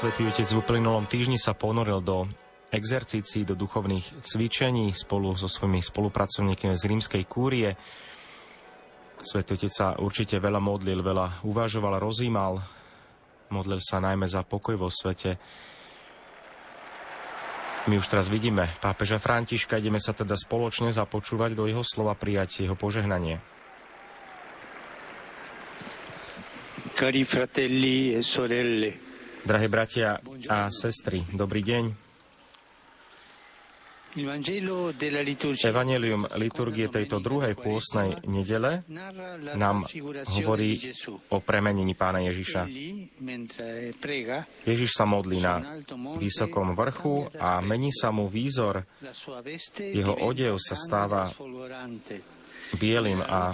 Svetý Otec v uplynulom týždni sa ponoril do exercícií, do duchovných cvičení spolu so svojimi spolupracovníkmi z rímskej kúrie. Svetý Otec sa určite veľa modlil, veľa uvažoval, rozímal. Modlil sa najmä za pokoj vo svete. My už teraz vidíme pápeža Františka, ideme sa teda spoločne započúvať do jeho slova, prijať jeho požehnanie. Cari fratelli e sorelle, Drahé bratia a sestry, dobrý deň. Evangelium liturgie tejto druhej pôstnej nedele nám hovorí o premenení pána Ježiša. Ježiš sa modlí na vysokom vrchu a mení sa mu výzor. Jeho odev sa stáva bielým a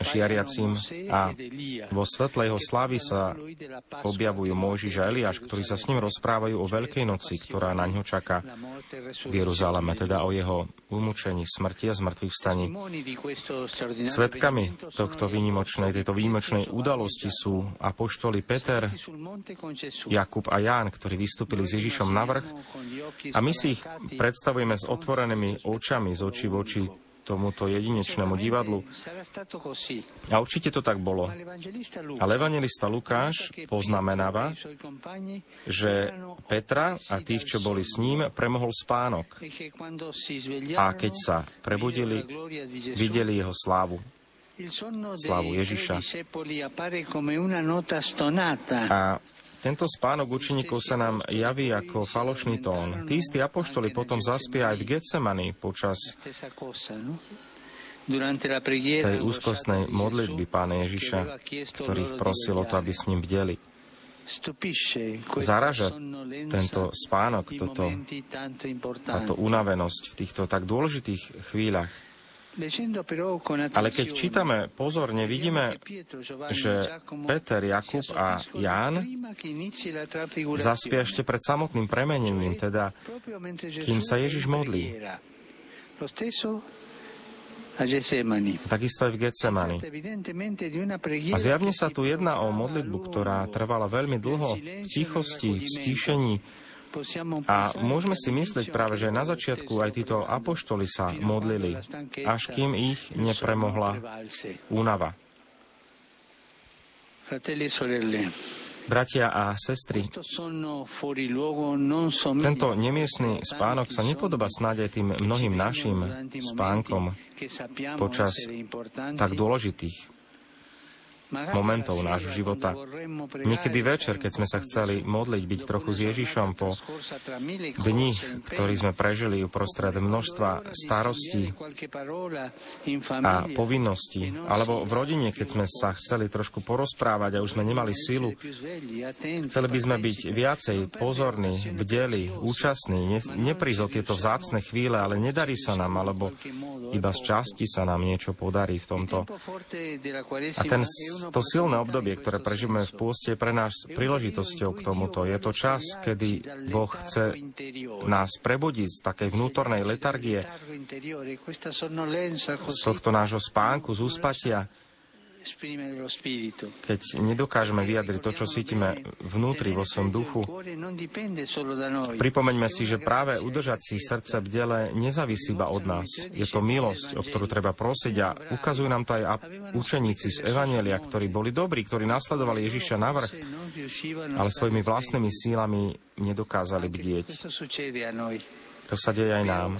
šiariacím a vo svetle jeho slávy sa objavujú Mojžiš a Eliáš, ktorí sa s ním rozprávajú o Veľkej noci, ktorá na ňo čaká v Jeruzaleme, teda o jeho umúčení, smrti a zmrtvých vstaní. Svetkami tohto výnimočnej, tejto výnimočnej udalosti sú apoštoli Peter, Jakub a Ján, ktorí vystúpili s Ježišom na vrch a my si ich predstavujeme s otvorenými očami z očí v oči tomuto jedinečnému divadlu. A určite to tak bolo. Ale evangelista Lukáš poznamenáva, že Petra a tých, čo boli s ním, premohol spánok. A keď sa prebudili, videli jeho slávu slávu Ježiša. A tento spánok učeníkov sa nám javí ako falošný tón. Tí istí apoštoli potom zaspia aj v Getsemani počas tej úzkostnej modlitby pána Ježiša, ktorých prosil o to, aby s ním bdeli. Zaraža tento spánok, toto, táto unavenosť v týchto tak dôležitých chvíľach. Ale keď čítame pozorne, vidíme, že Peter, Jakub a Ján zaspia ešte pred samotným premenením, teda kým sa Ježiš modlí. Takisto aj v Getsemani. A zjavne sa tu jedná o modlitbu, ktorá trvala veľmi dlho, v tichosti, v stíšení, a môžeme si myslieť práve, že na začiatku aj títo apoštoli sa modlili, až kým ich nepremohla únava. Bratia a sestry, tento nemiestný spánok sa nepodobá snáď aj tým mnohým našim spánkom počas tak dôležitých momentov nášho života. Niekedy večer, keď sme sa chceli modliť, byť trochu s Ježišom po dni, ktorý sme prežili uprostred množstva starostí a povinností, alebo v rodine, keď sme sa chceli trošku porozprávať a už sme nemali silu, chceli by sme byť viacej pozorní, bdeli, účastní, ne, neprísť o tieto vzácne chvíle, ale nedarí sa nám, alebo iba z časti sa nám niečo podarí v tomto. A ten to silné obdobie, ktoré prežívame v pôste, je pre nás príležitosťou k tomuto. Je to čas, kedy Boh chce nás prebudiť z takej vnútornej letargie, z tohto nášho spánku, z úspatia, keď nedokážeme vyjadriť to, čo cítime vnútri vo svojom duchu, pripomeňme si, že práve udržať si srdce v dele nezávisí iba od nás. Je to milosť, o ktorú treba prosiť a ukazujú nám to aj učeníci z Evanielia, ktorí boli dobrí, ktorí nasledovali Ježiša na vrch, ale svojimi vlastnými sílami nedokázali bdieť. To sa deje aj nám.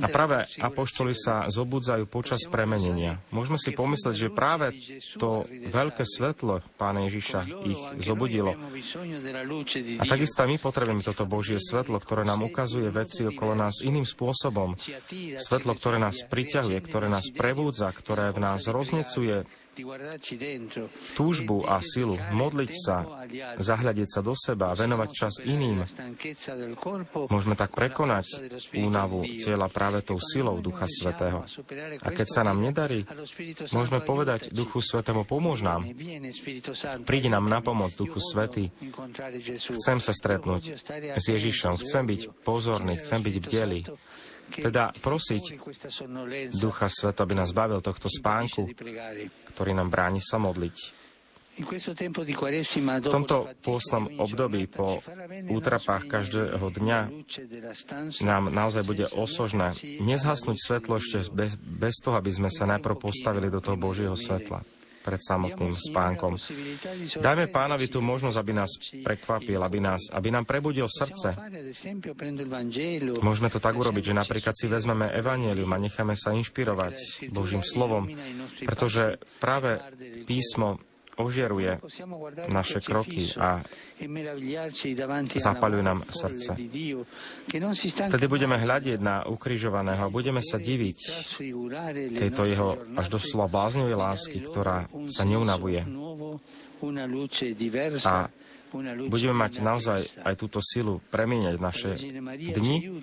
A práve apoštoli sa zobudzajú počas premenenia. Môžeme si pomyslieť, že práve to veľké svetlo Pána Ježiša ich zobudilo. A takisto my potrebujeme toto Božie svetlo, ktoré nám ukazuje veci okolo nás iným spôsobom. Svetlo, ktoré nás priťahuje, ktoré nás prebúdza, ktoré v nás roznecuje túžbu a silu modliť sa, zahľadiť sa do seba venovať čas iným. Môžeme tak prekonať únavu cieľa práve tou silou Ducha Svetého. A keď sa nám nedarí, môžeme povedať Duchu Svetému, pomôž nám. Prídi nám na pomoc, Duchu Svetý. Chcem sa stretnúť s Ježišom, chcem byť pozorný, chcem byť bdelý. Teda prosiť Ducha Sveta, aby nás bavil tohto spánku, ktorý nám bráni sa modliť. V tomto pôslom období po útrapách každého dňa nám naozaj bude osožné nezhasnúť svetlo ešte bez, bez toho, aby sme sa najprv postavili do toho Božieho svetla pred samotným spánkom. Dajme pánovi tú možnosť, aby nás prekvapil, aby, nás, aby nám prebudil srdce. Môžeme to tak urobiť, že napríklad si vezmeme evanelium a necháme sa inšpirovať Božím slovom, pretože práve písmo ožieruje naše kroky a zapaľuje nám srdce. Vtedy budeme hľadiť na ukrižovaného a budeme sa diviť tejto jeho až doslova bláznivej lásky, ktorá sa neunavuje. A budeme mať naozaj aj túto silu premieňať naše dni,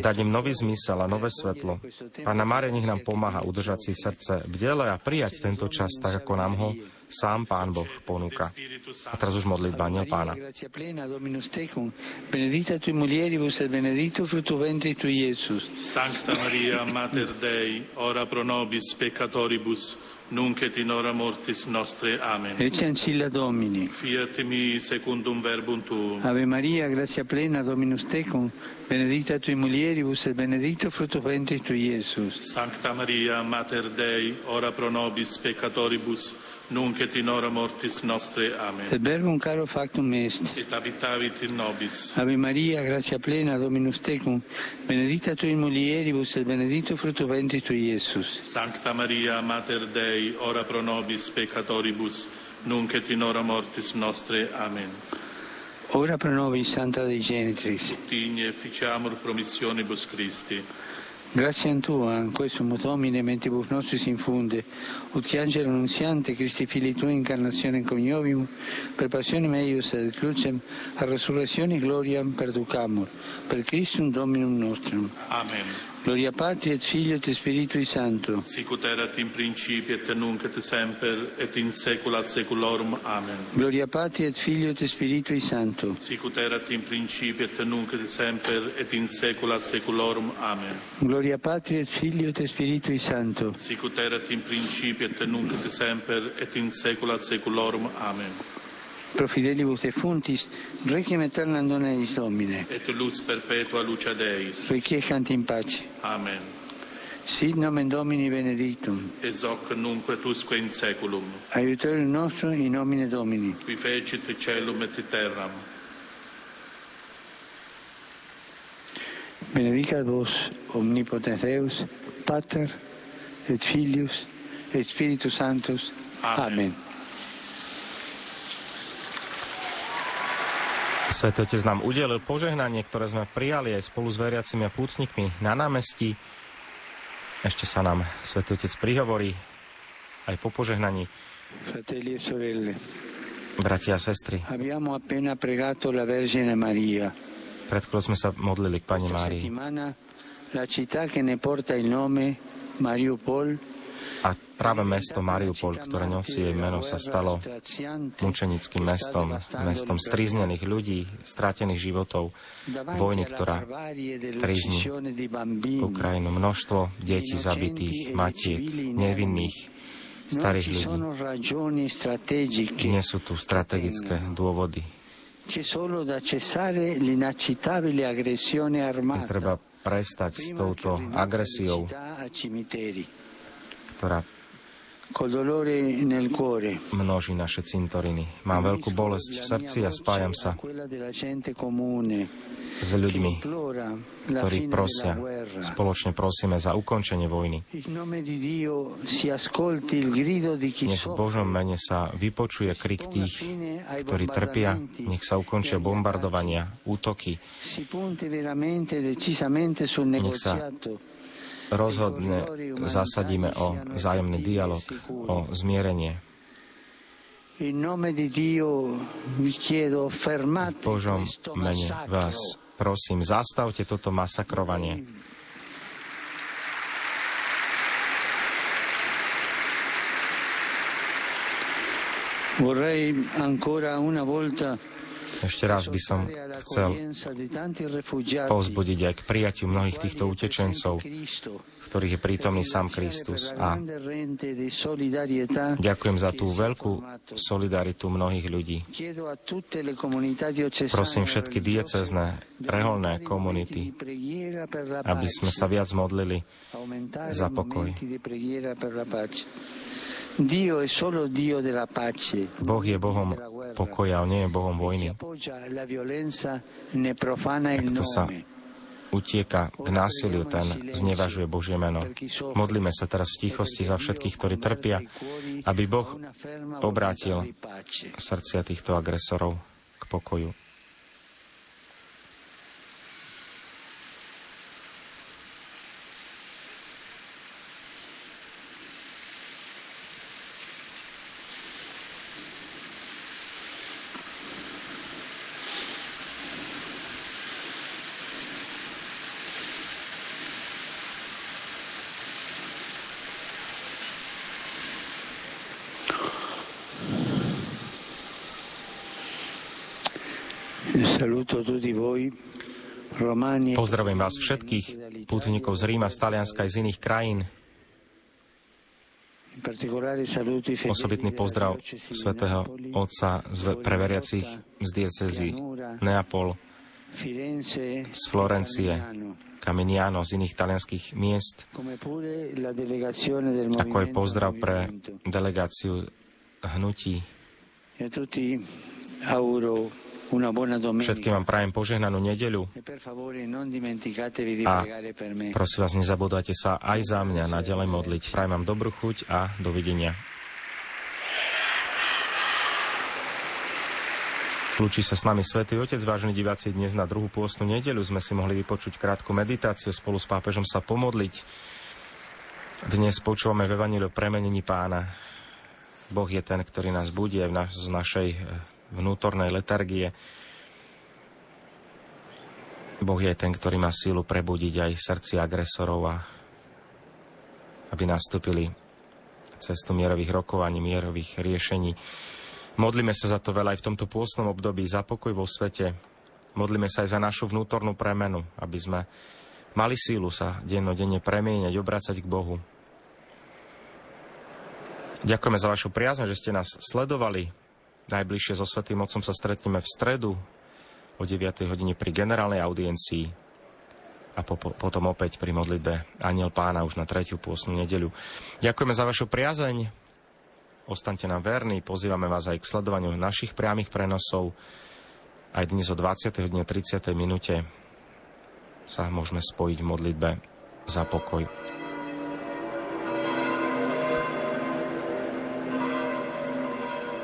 dať im nový zmysel a nové svetlo. Pána Mária nech nám pomáha udržať si srdce bdele a prijať tento čas tak, ako nám ho sám Pán Boh ponúka. A teraz už modlitba Aniel Pána. Benedicta tui mulieribus et benedictus fructus ventris tui, Iesus. Sancta Maria, Mater Dei, ora pro nobis peccatoribus, nunc et in hora mortis nostre. Amen. Ecce ancilla Domini. Fiat mi secundum verbum tuum. Ave Maria, gratia plena, Dominus tecum, benedicta tui mulieribus et benedictus fructus ventris tui, Iesus. Sancta Maria, Mater Dei, ora pro nobis peccatoribus, nunc et in hora mortis nostre. Amen. Et verbum caro factum est. Et habitavit in nobis. Ave Maria, gratia plena, Dominus tecum, benedicta tui mulieribus et benedictus fructus ventris tui, Iesus. Sancta Maria, Mater Dei, ora pro nobis peccatoribus, nunc et in hora mortis nostre. Amen. Ora pro nobis, Santa Dei Genitrix. Ut igne ficiamur promissionibus Christi. Grazie a Tua, in questo mutomine mentibus nostris infunde, ut che angelo annunziante, Cristi fili Tua incarnazione coniovium, per passione meius et crucem, a resurrezione gloriam perducamur, per Christum Dominum nostrum. Amen. Gloria Patri et Figlio et Spiritui Santo. Sicut erat in principio et nunc et semper et in saecula saeculorum. Amen. Gloria Patri et Figlio et Spiritui Santo. Sicut erat in principio et nunc et semper et in saecula saeculorum. Amen. Gloria Patri et Figlio et Spiritui Santo. Sicut erat in principio et nunc et semper et in saecula saeculorum. Amen pro fidelibus defuntis, requiem aeternam dona eis Domine. Et lux perpetua lucia Deis. Requiescant in pace. Amen. Sit nomen Domini benedictum. Ex hoc nunc et usque in saeculum. Aiuterium nostrum in nomine Domini. Qui fecit caelum et terram. Benedicat vos omnipotens Deus, Pater et Filius et Spiritus Sanctus. Amen. Amen. Svetý Otec nám udelil požehnanie, ktoré sme prijali aj spolu s veriacimi a pútnikmi na námestí. Ešte sa nám Svetý Otec prihovorí aj po požehnaní. Fratelli e sorelle, Bratia a sestry, abbiamo appena pregato la Vergine Maria. Pred sme sa modlili k Pani Márii. La città che ne porta il nome Mariupol a práve mesto Mariupol, ktoré nosí jej meno, sa stalo mučenickým mestom, mestom striznených ľudí, strátených životov, vojny, ktorá trízni Ukrajinu. Množstvo detí zabitých, matiek, nevinných, starých ľudí. Nie sú tu strategické dôvody. Treba prestať s touto agresiou ktorá množí naše cintoriny. Mám veľkú bolesť v srdci a spájam sa s ľuďmi, ktorí prosia, spoločne prosíme za ukončenie vojny. Nech v Božom mene sa vypočuje krik tých, ktorí trpia, nech sa ukončia bombardovania, útoky, nech sa rozhodne zasadíme o vzájomný dialog, o zmierenie. V Božom mene vás prosím, zastavte toto masakrovanie. Vorrei ancora una volta ešte raz by som chcel povzbudiť aj k prijatiu mnohých týchto utečencov, v ktorých je prítomný sám Kristus. A ďakujem za tú veľkú solidaritu mnohých ľudí. Prosím všetky diecezné, reholné komunity, aby sme sa viac modlili za pokoj. Boh je Bohom pokoja, on nie je Bohom vojny. A kto sa utieka k násiliu, ten znevažuje Božie meno. Modlíme sa teraz v tichosti za všetkých, ktorí trpia, aby Boh obrátil srdcia týchto agresorov k pokoju. Pozdravujem vás všetkých, pútnikov z Ríma, z Talianska aj z iných krajín. Osobitný pozdrav svätého Otca pre veriacich z diecezy Neapol, z Florencie, Caminiano, z iných talianských miest, ako aj pozdrav pre delegáciu hnutí Všetkým vám prajem požehnanú nedeľu e a prosím vás, nezabudajte sa aj za mňa naďalej modliť. Prajem vám dobrú chuť a dovidenia. Lúči sa s nami Svetý Otec, vážení diváci, dnes na druhú pôstnu nedeľu sme si mohli vypočuť krátku meditáciu, spolu s pápežom sa pomodliť. Dnes počúvame v Evaníliu premenení pána. Boh je ten, ktorý nás budie v naš, z našej vnútornej letargie. Boh je ten, ktorý má sílu prebudiť aj srdci agresorov a aby nastúpili cestu mierových rokovaní, mierových riešení. Modlíme sa za to veľa aj v tomto pôstnom období, za pokoj vo svete. Modlíme sa aj za našu vnútornú premenu, aby sme mali sílu sa dennodenne premieňať, obracať k Bohu. Ďakujeme za vašu priazň, že ste nás sledovali. Najbližšie so Svetým Otcom sa stretneme v stredu o 9. hodine pri generálnej audiencii a po, po, potom opäť pri modlitbe Aniel Pána už na tretiu pôsnu nedeľu. Ďakujeme za vašu priazeň, ostaňte nám verní, pozývame vás aj k sledovaniu našich priamých prenosov. Aj dnes o 20. hodine 30. minúte sa môžeme spojiť v modlitbe za pokoj.